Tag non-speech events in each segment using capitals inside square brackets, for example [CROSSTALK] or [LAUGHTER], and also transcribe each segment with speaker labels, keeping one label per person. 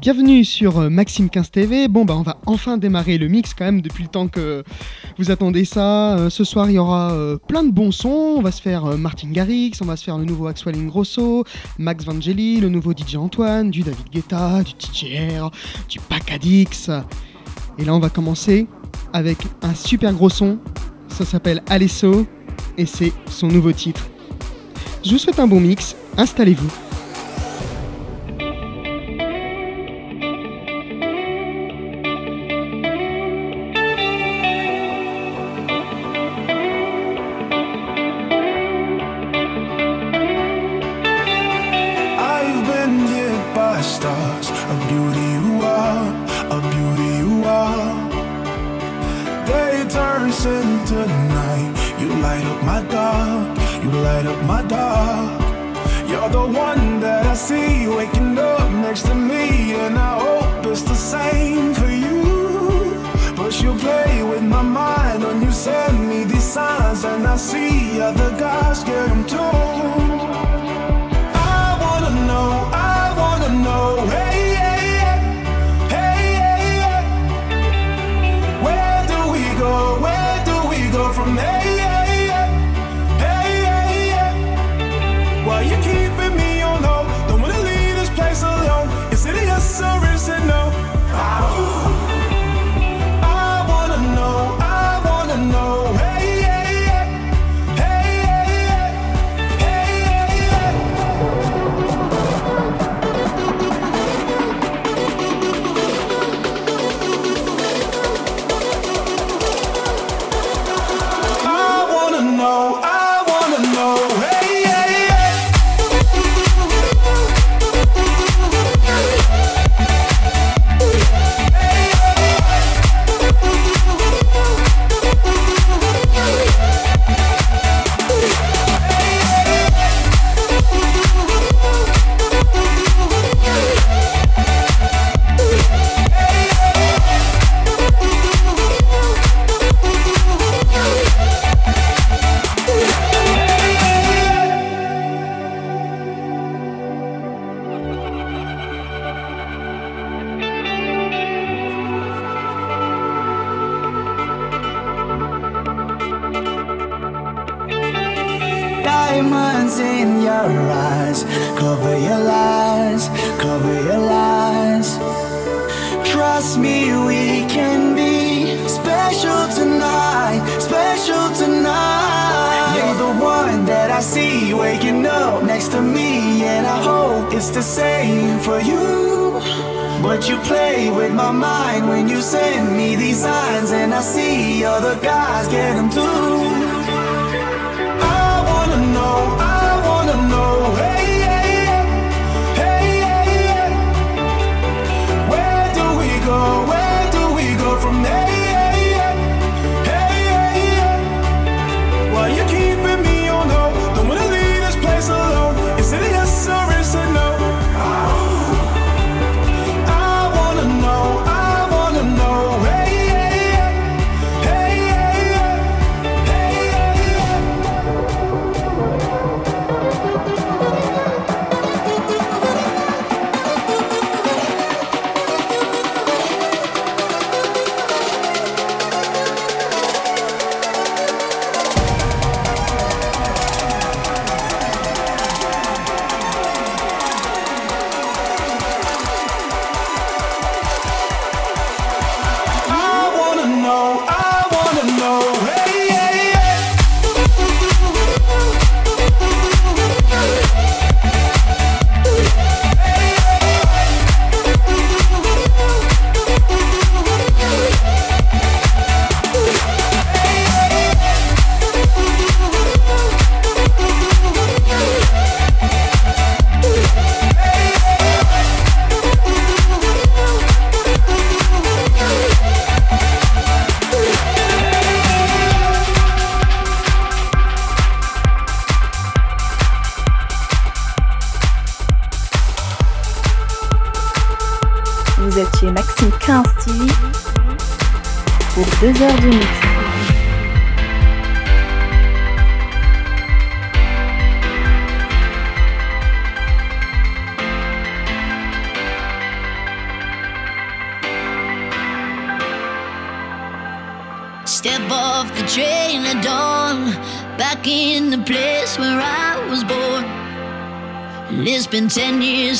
Speaker 1: bienvenue sur euh, Maxime 15 TV. Bon, bah, on va enfin démarrer le mix quand même depuis le temps que vous attendez ça. Euh, ce soir, il y aura euh, plein de bons sons. On va se faire Martin Garrix, on va se faire le nouveau Axwell Ingrosso, Max Vangeli, le nouveau DJ Antoine, du David Guetta, du TJR, du Pacadix. Et là, on va commencer avec un super gros son. Ça s'appelle Alesso et c'est son nouveau titre. Je vous souhaite un bon mix. Installez-vous.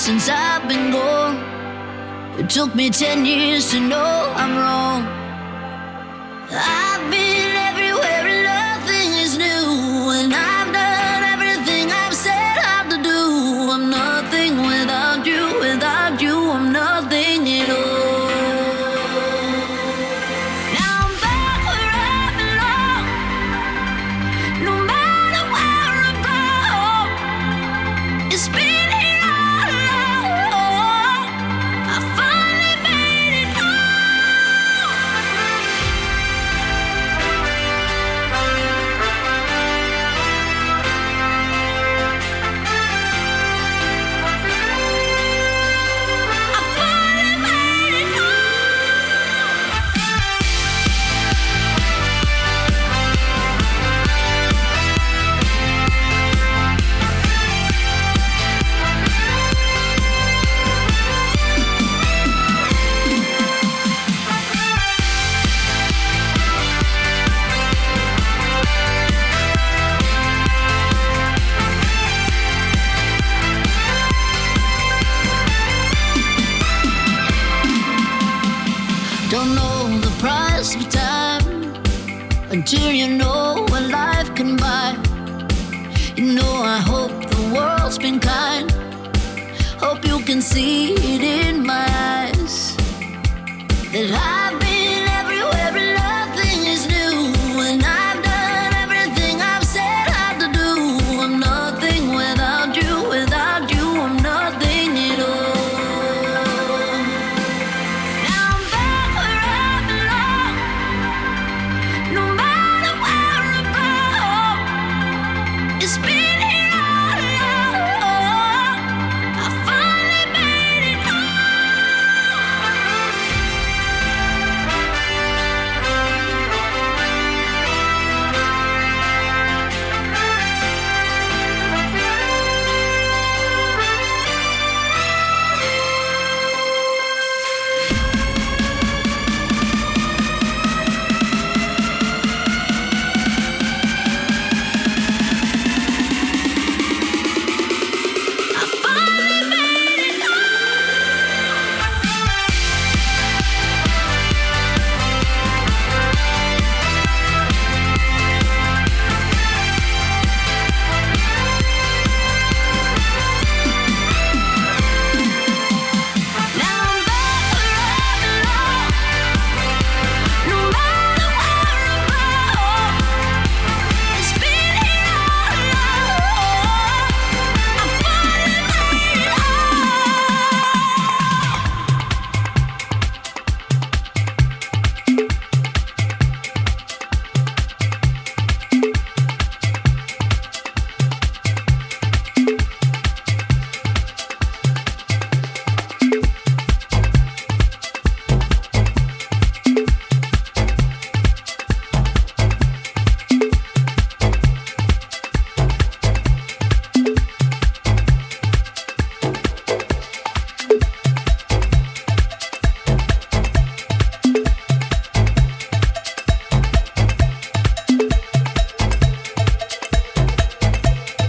Speaker 2: since I've been gone. It took me ten years to know.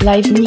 Speaker 3: Live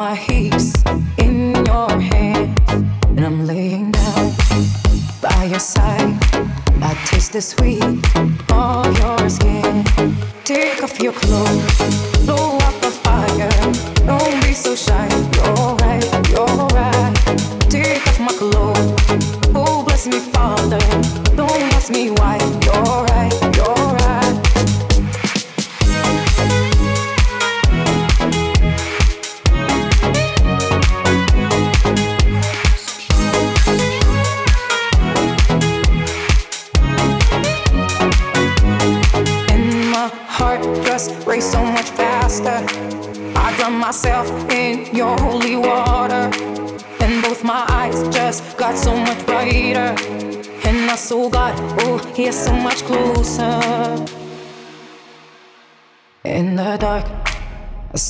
Speaker 4: My heat in your hands? And I'm laying down by your side. I taste the sweet of your skin. Take off your clothes,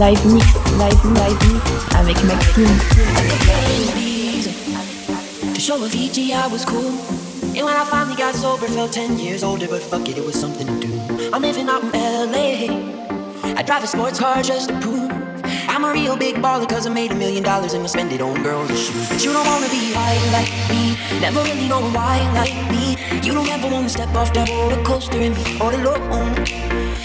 Speaker 3: live mix, live, live mix avec Maxime.
Speaker 5: To show Avicii I was cool. And when I finally got sober, felt 10 years older, but fuck it, it was something to do. I'm living out in LA. I drive a sports car just to prove I'm a real big baller cause I made a million dollars and I spend it on girls and shoes. But you don't wanna be high like me, never really know why like me. You don't ever wanna step off that roller coaster and be all alone.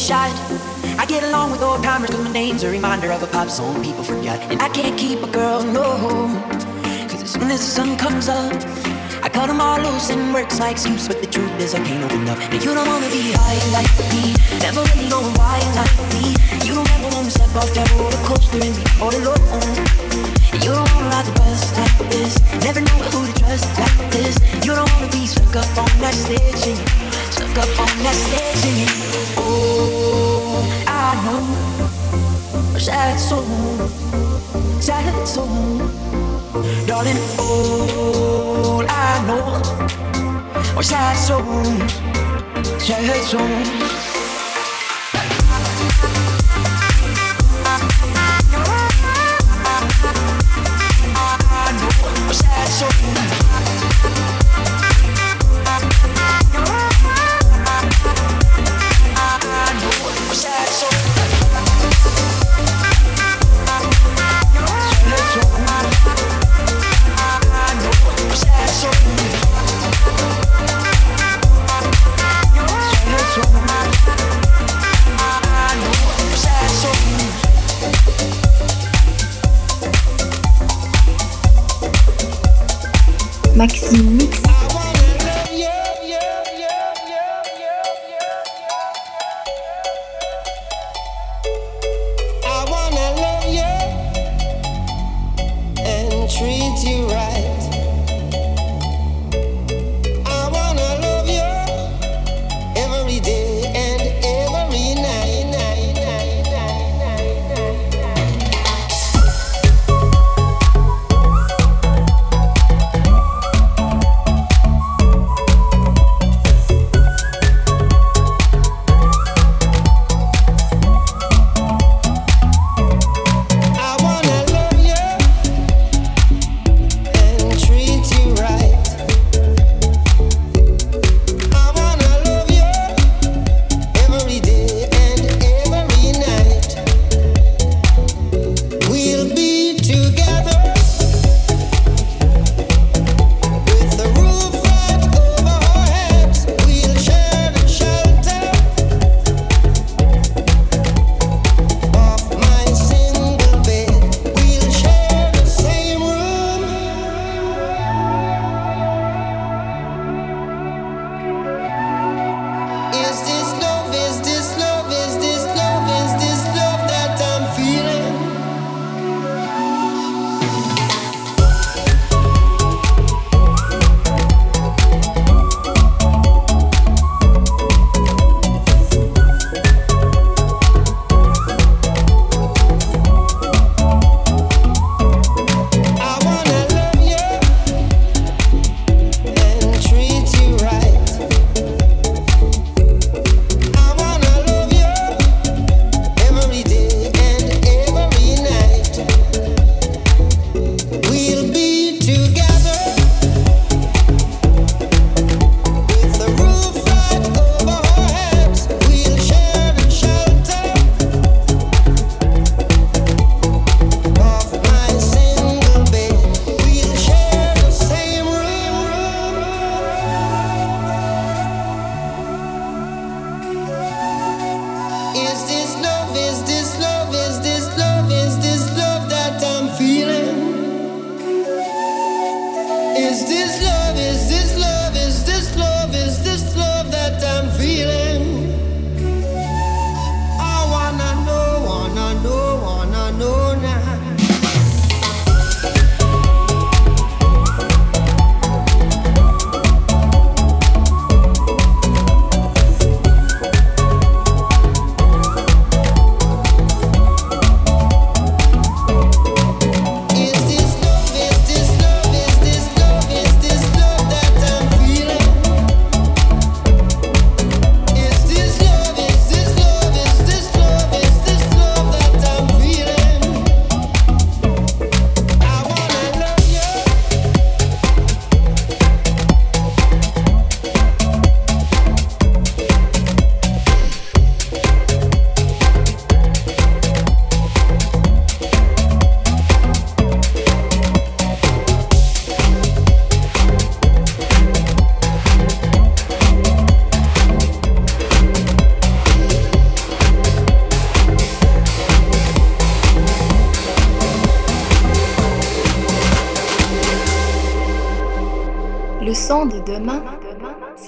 Speaker 5: Shot. I get along with old timers cause my name's a reminder of a pop song people forgot. And I can't keep a girl, no. Cause as soon as the sun comes up, I cut them all loose and works my excuse. But the truth is, I can't open up. And you don't wanna be high like me, never really know why like me. You don't ever wanna step off that roller coaster and be all alone. And you don't wanna ride the bus like this, never know who to trust like this. You don't wanna be stuck up on that stage stuck up on that stage singing. Oh, I know sad soul, sad soul, darling. All I know sad souls, sad souls.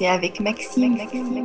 Speaker 3: C'est avec Maxime.
Speaker 6: Maxime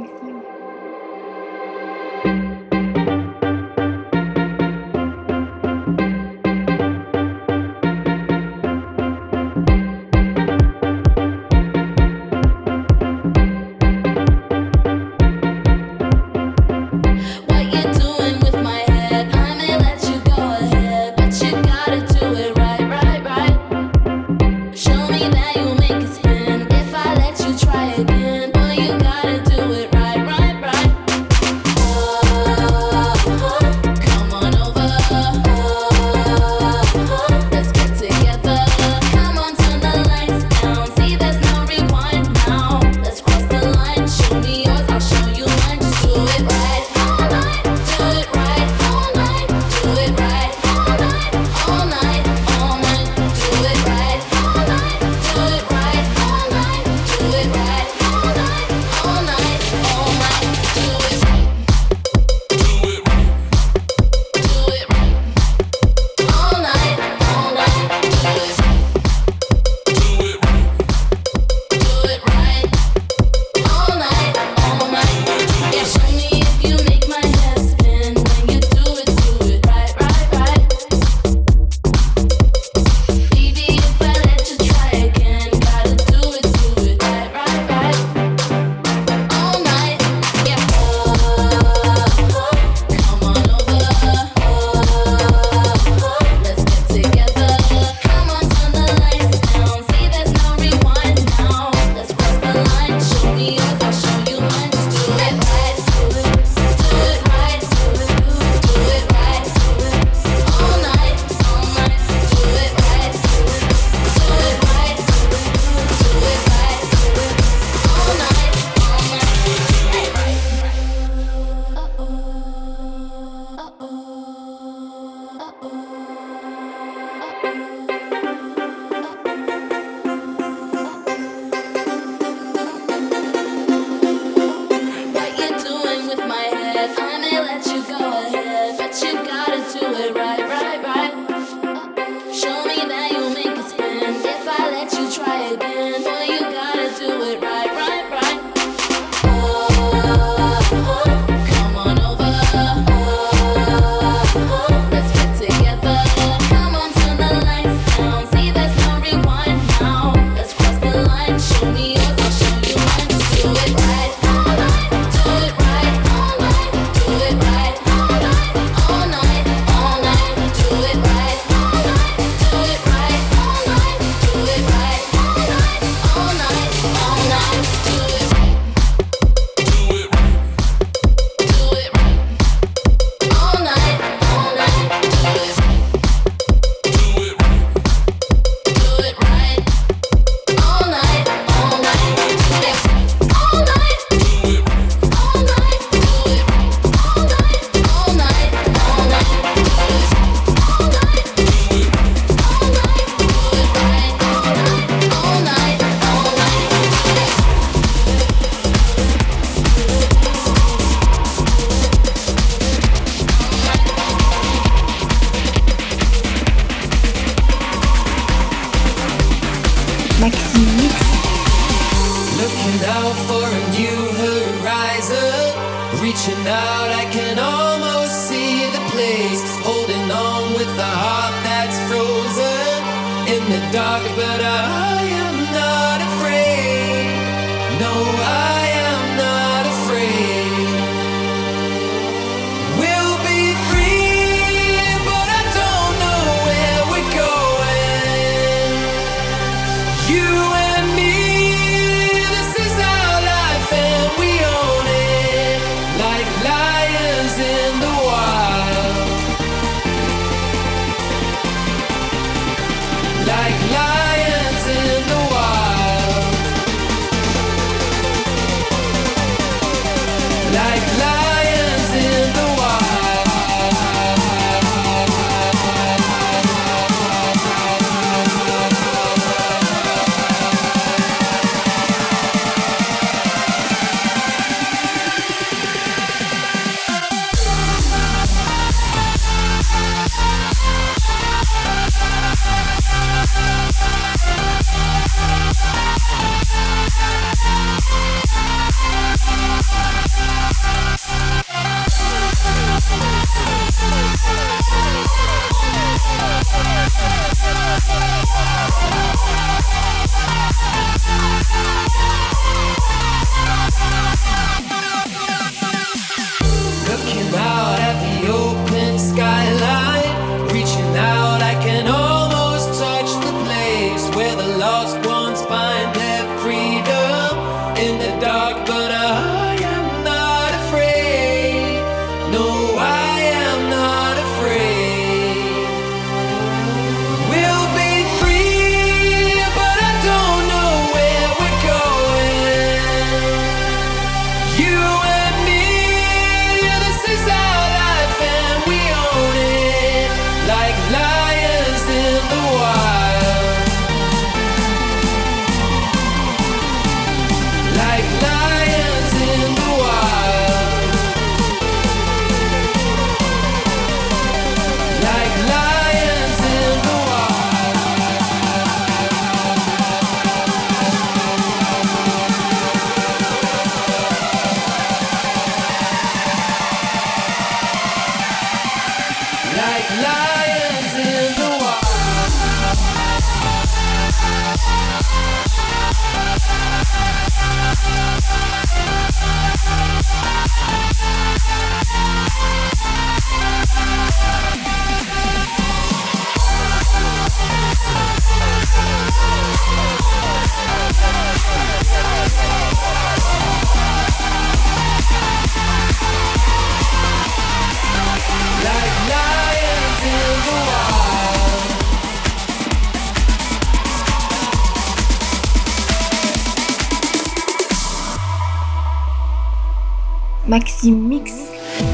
Speaker 6: Mix.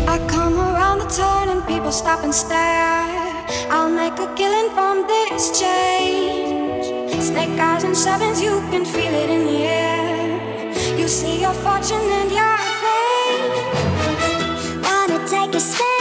Speaker 7: I come around the turn and people stop and stare. I'll make a killing from this change. Snake eyes and sevens, you can feel it in the air. You see your fortune and your fame.
Speaker 8: Wanna take a spin,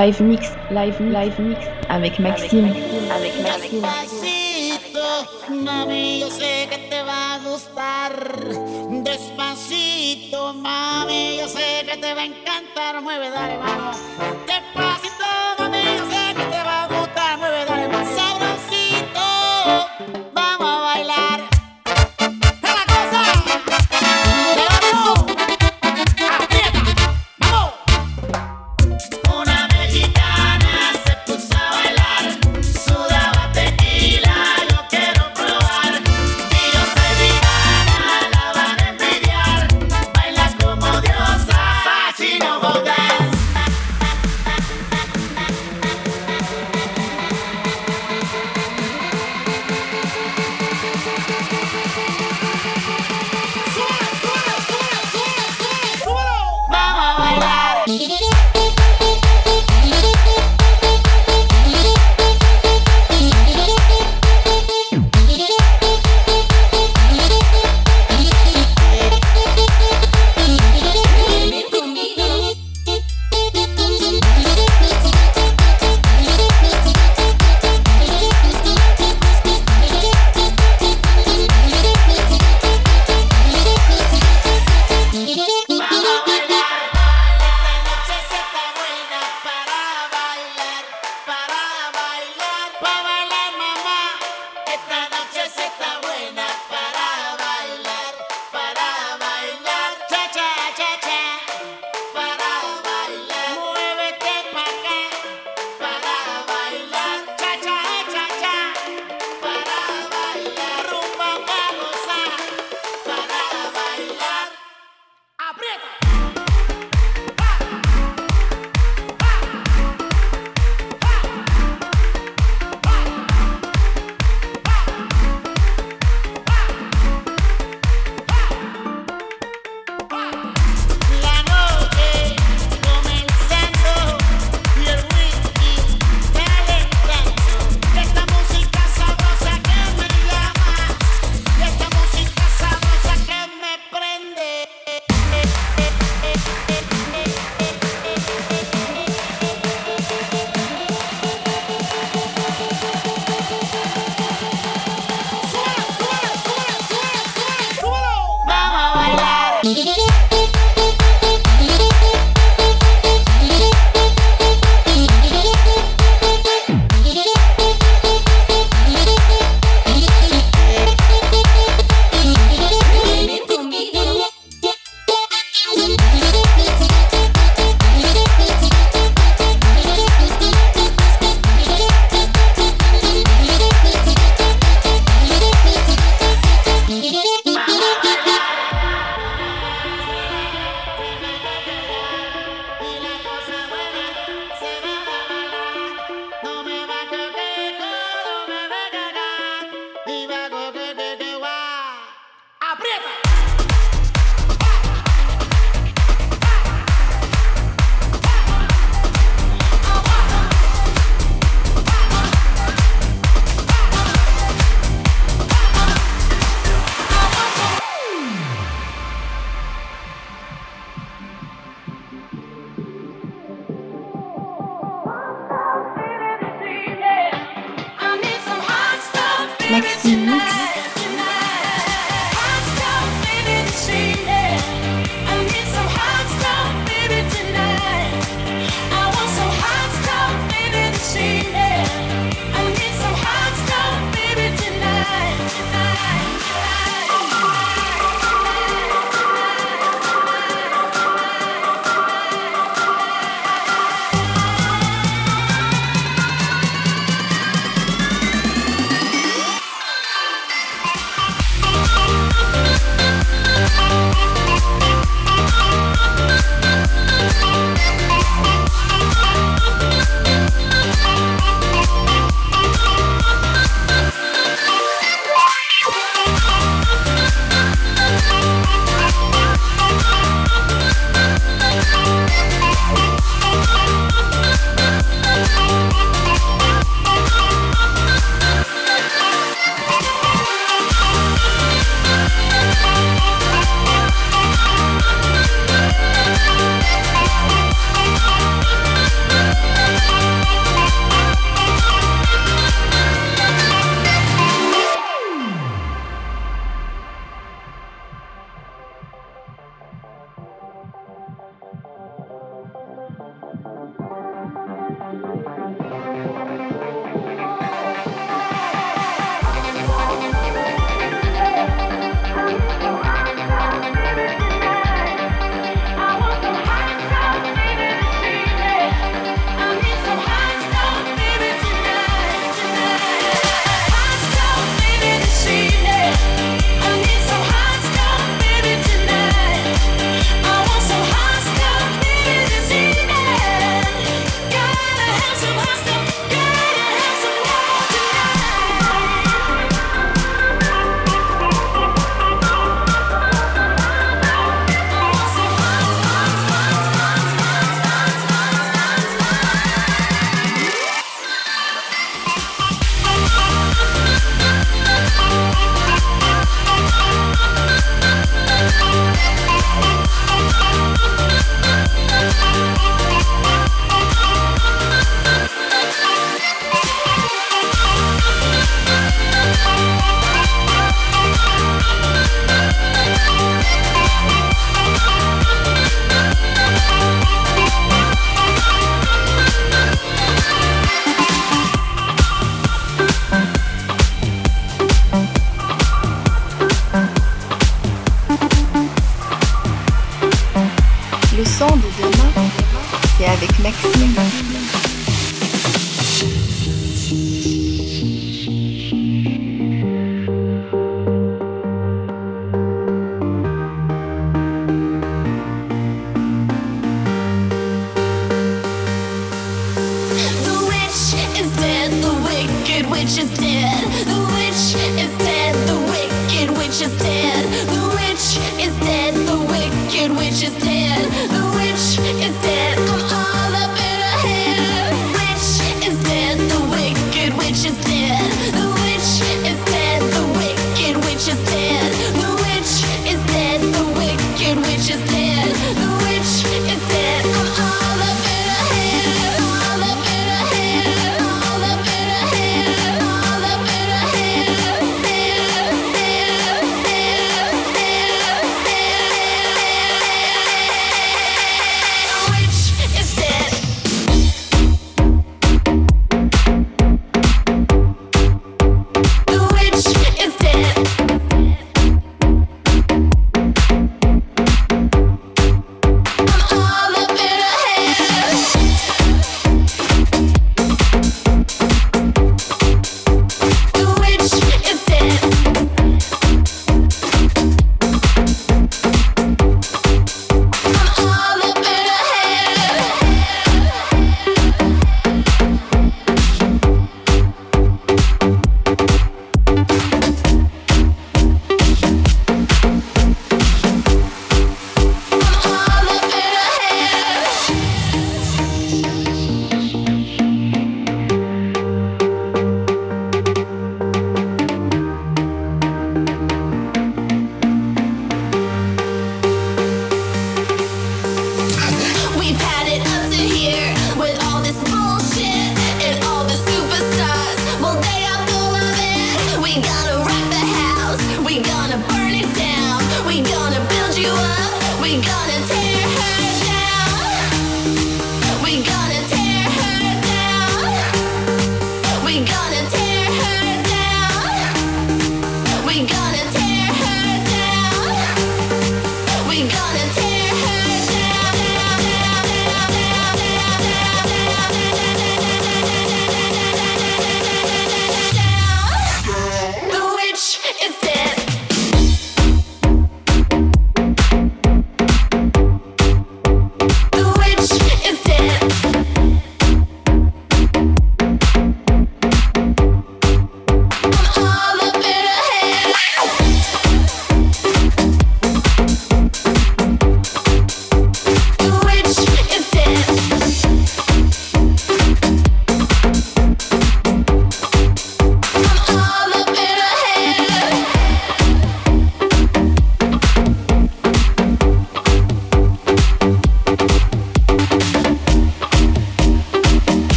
Speaker 9: live mix, live, live mix avec Maxime. Avec Maxime.
Speaker 10: Avec Maxime.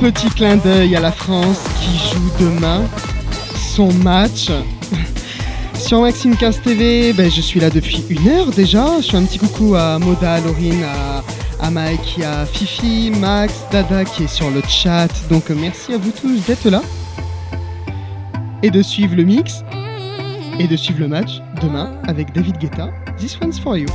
Speaker 3: petit clin d'œil à la France qui joue demain son match. [LAUGHS] Sur Maxime 15 TV, ben, je suis là depuis une heure déjà. Je fais un petit coucou à Moda, à Laurine, à, à Mike, à Fifi, Max, Dada qui est sur le chat. Donc merci à vous tous d'être là et de suivre le mix et de suivre le match demain avec David Guetta. This one's for you.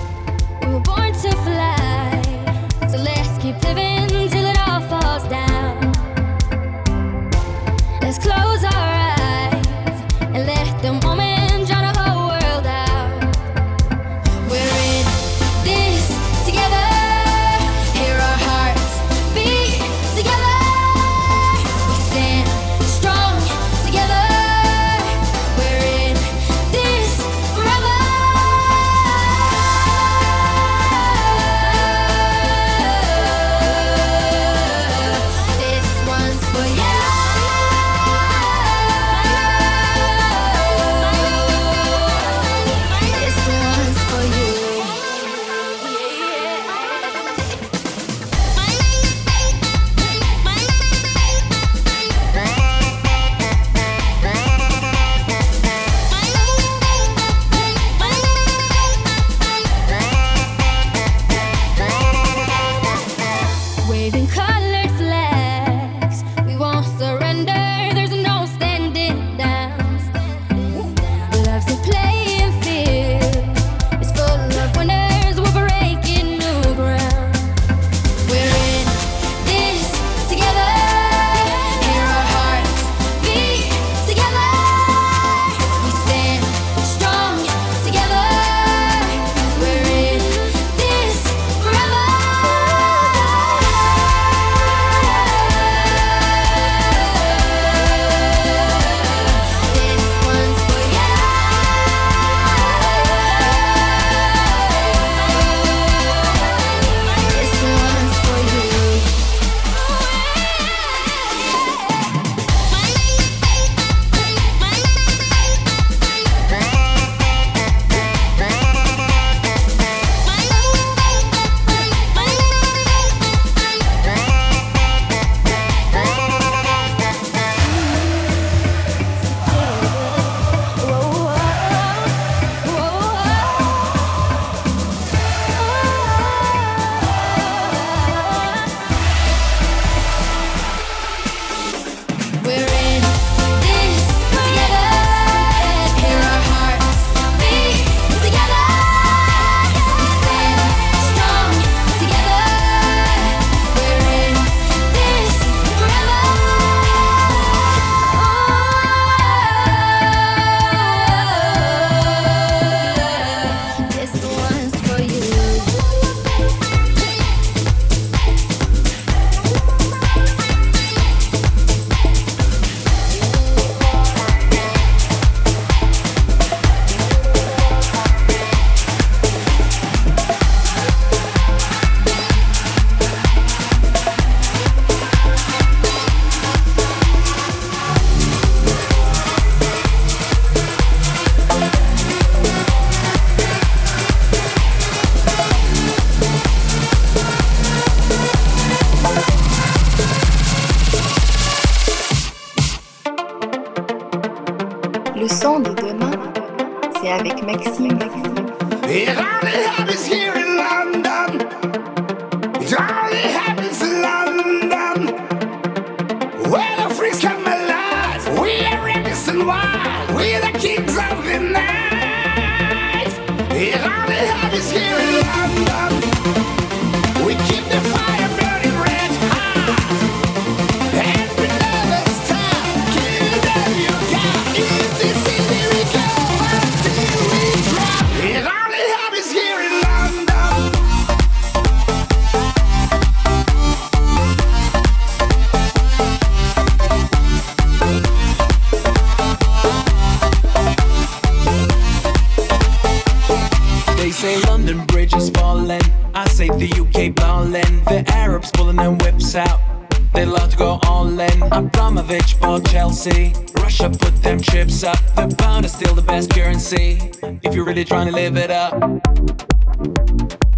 Speaker 10: you're really trying to live it up.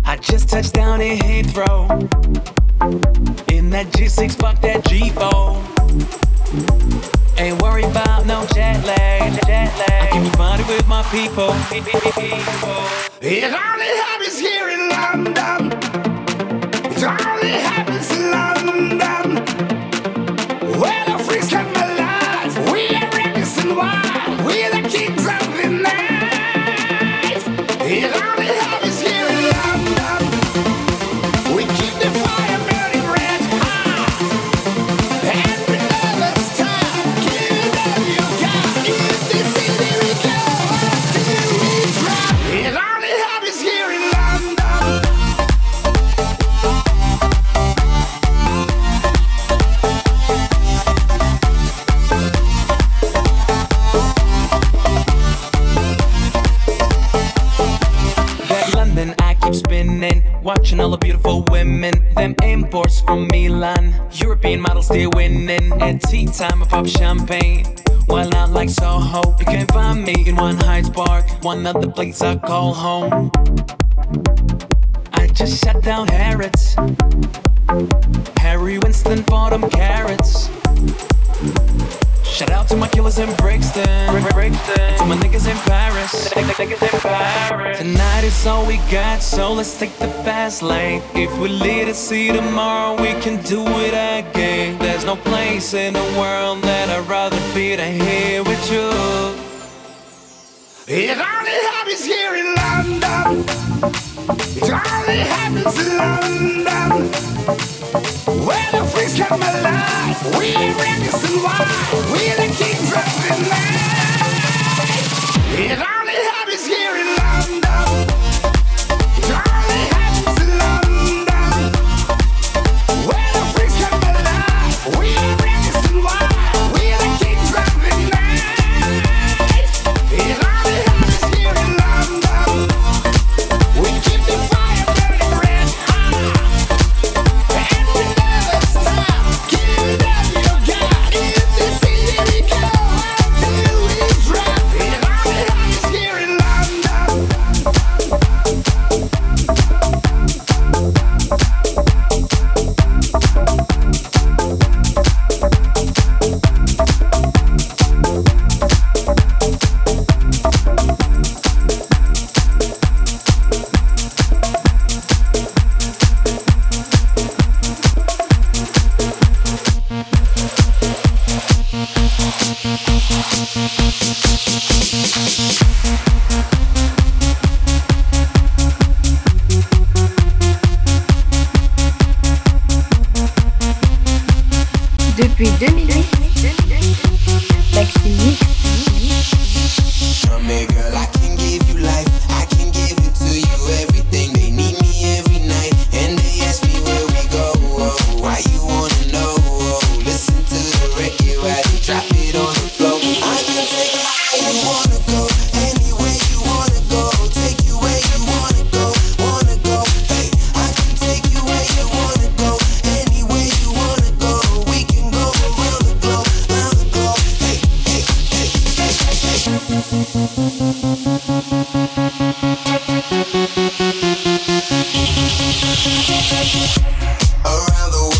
Speaker 10: I just touched down in Heathrow.
Speaker 11: In that G6, fuck that G4. Ain't worried about no jet lag. Jet lag. I can be bonded with my people.
Speaker 12: It only happens here in London. It only happens in London.
Speaker 11: From Milan, European models still winning. At tea time, I pop champagne. While out like Soho, you can find me in one Hyde Park, one of the places I call home. I just shut down Harrods, Harry Winston for them carrots. Shout out to my killers in Brixton. And to my niggas in Paris. Tonight is all we got, so let's take the fast lane. If we live to see tomorrow, we can do it again. There's no place in the world that I'd rather be than here with you.
Speaker 12: It only happens here in London. It only happens in London. Where the freaks come alive. We are Edison Wild. We're the kings of the night.
Speaker 13: Around the world.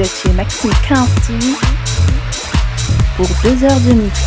Speaker 14: Êtes chez Maxime 15 TV pour deux heures de mix.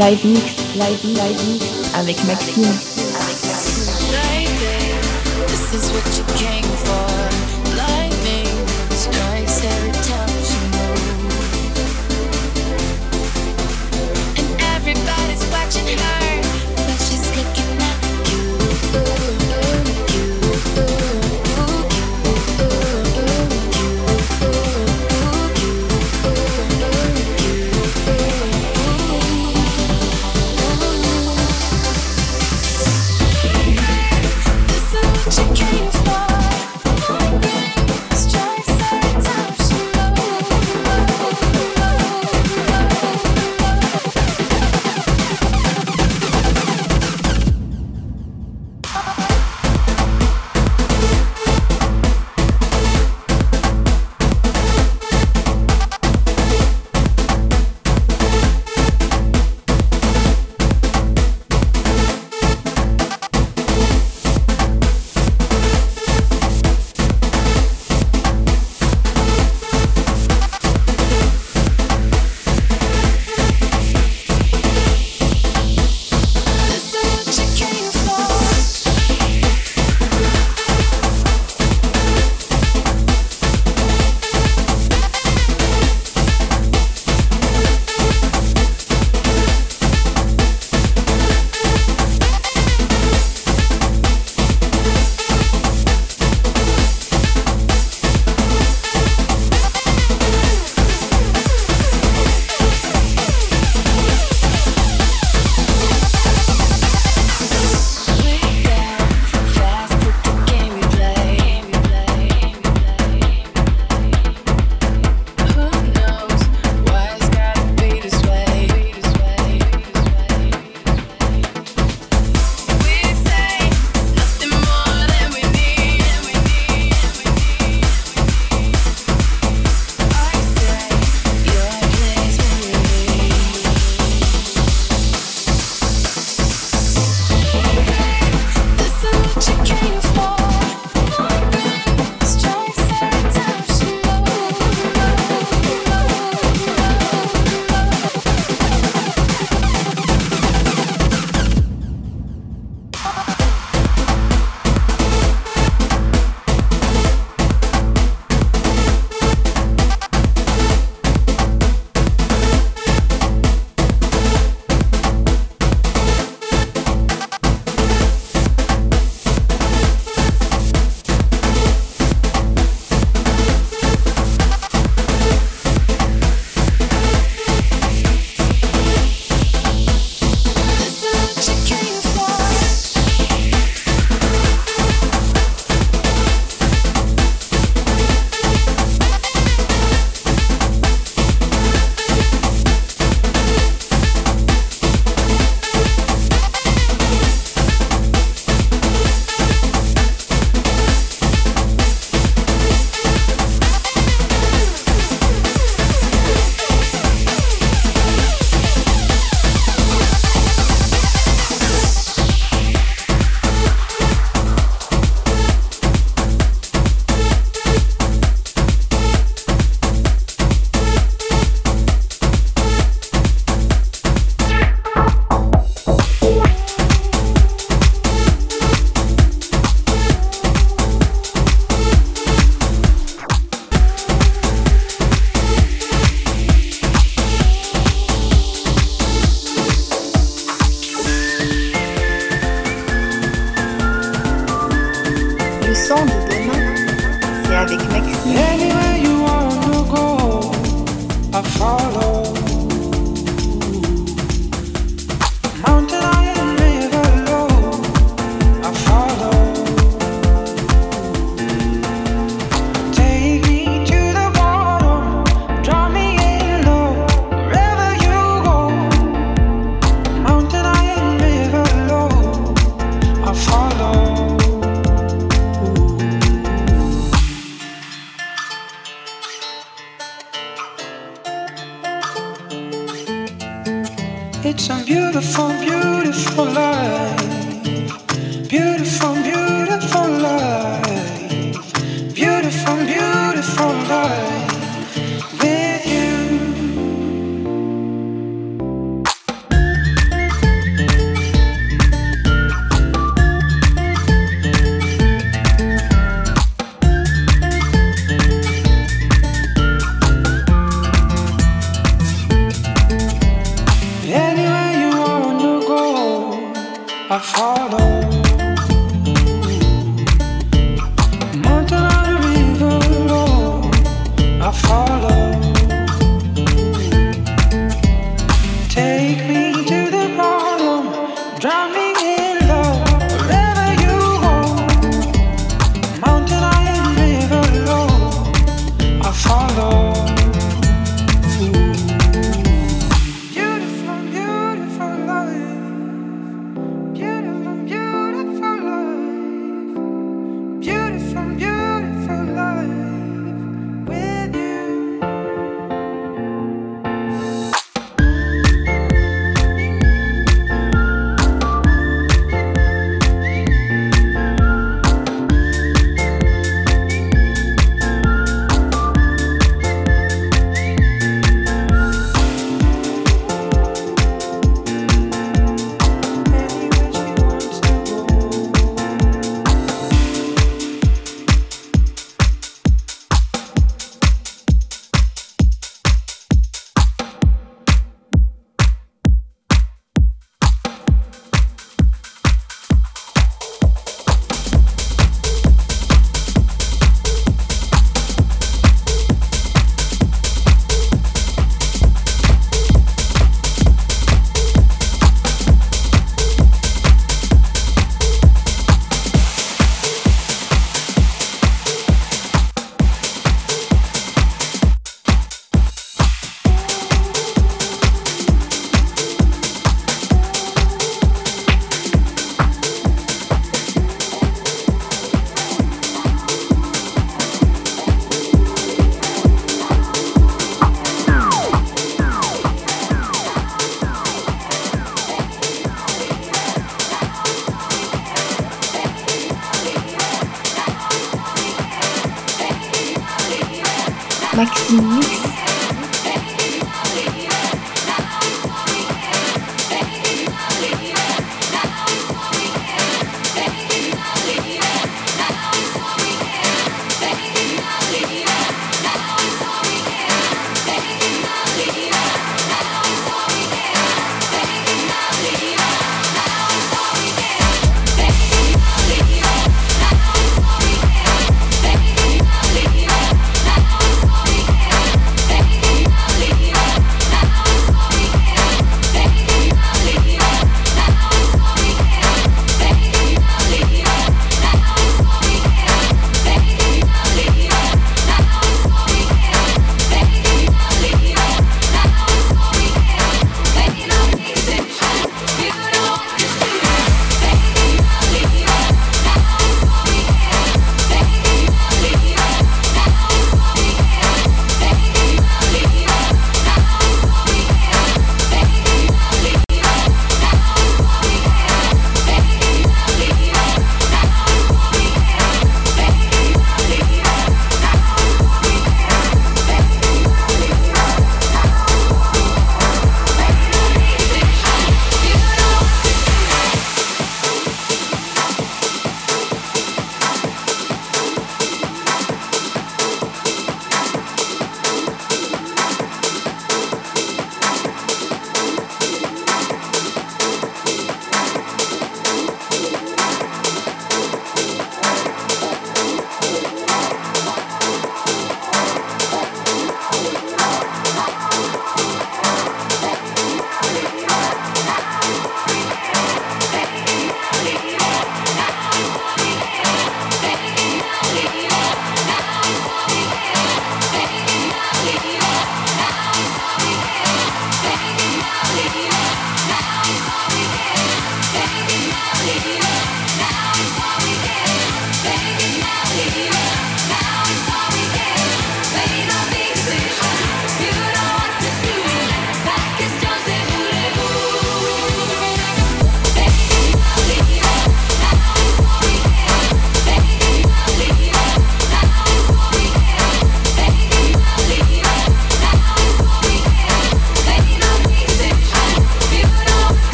Speaker 3: Live Mix, Live Live Mix avec Maxime. Avec Maxime.
Speaker 15: This
Speaker 3: is what you came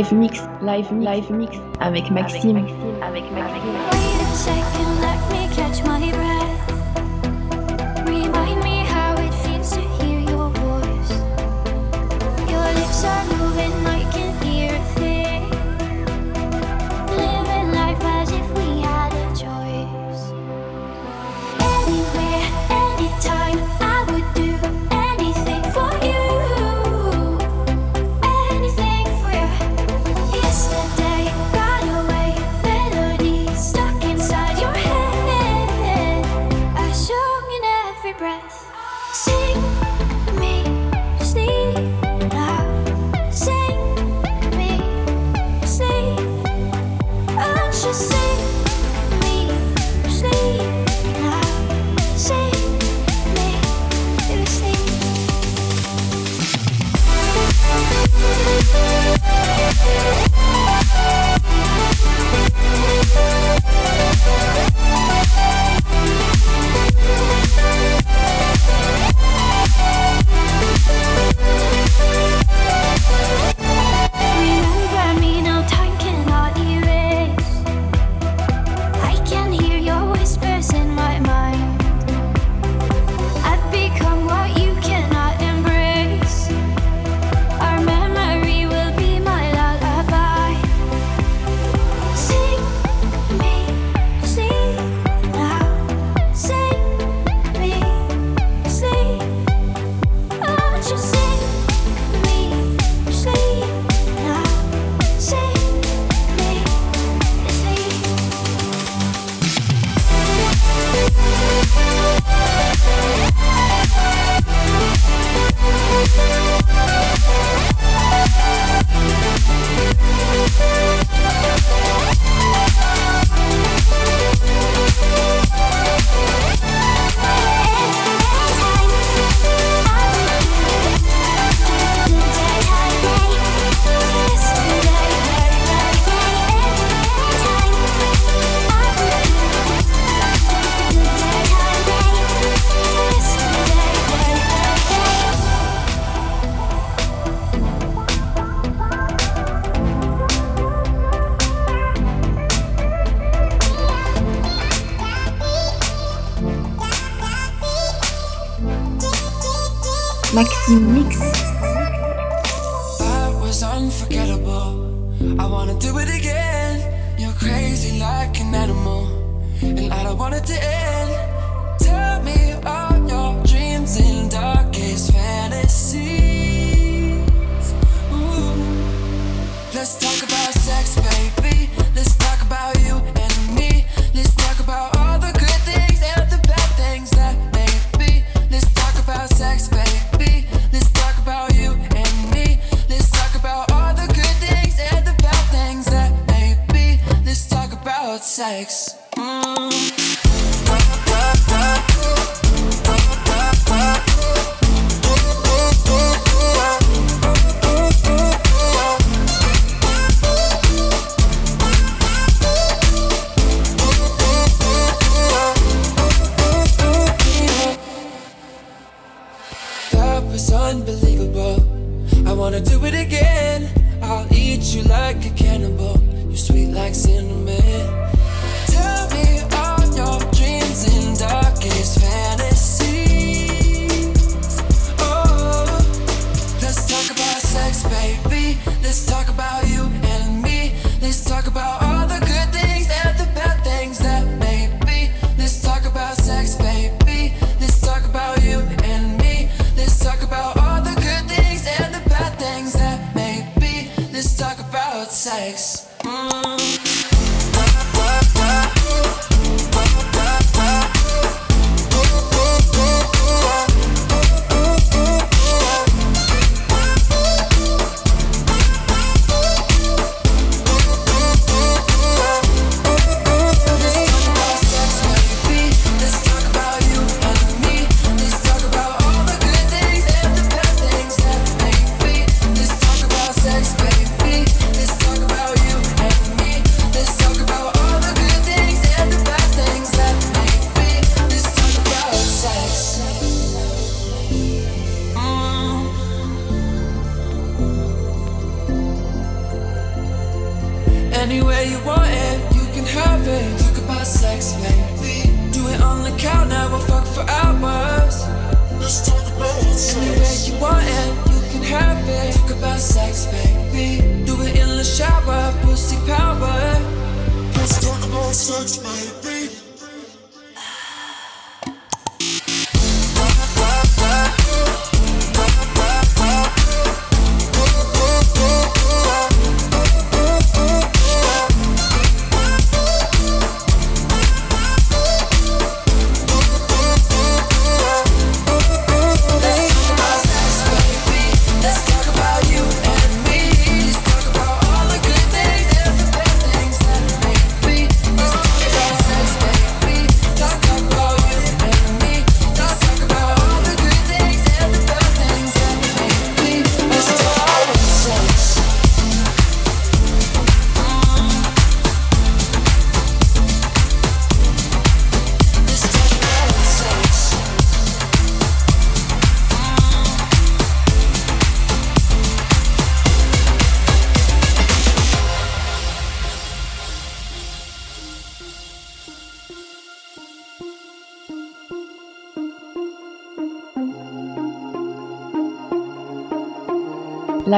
Speaker 8: Live Mix, Live, Live Mix avec Maxime. Avec Maxime.
Speaker 16: breath. Sing.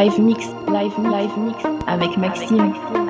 Speaker 12: Live Mix, Live, Live Mix avec Maxime. Avec Maxime.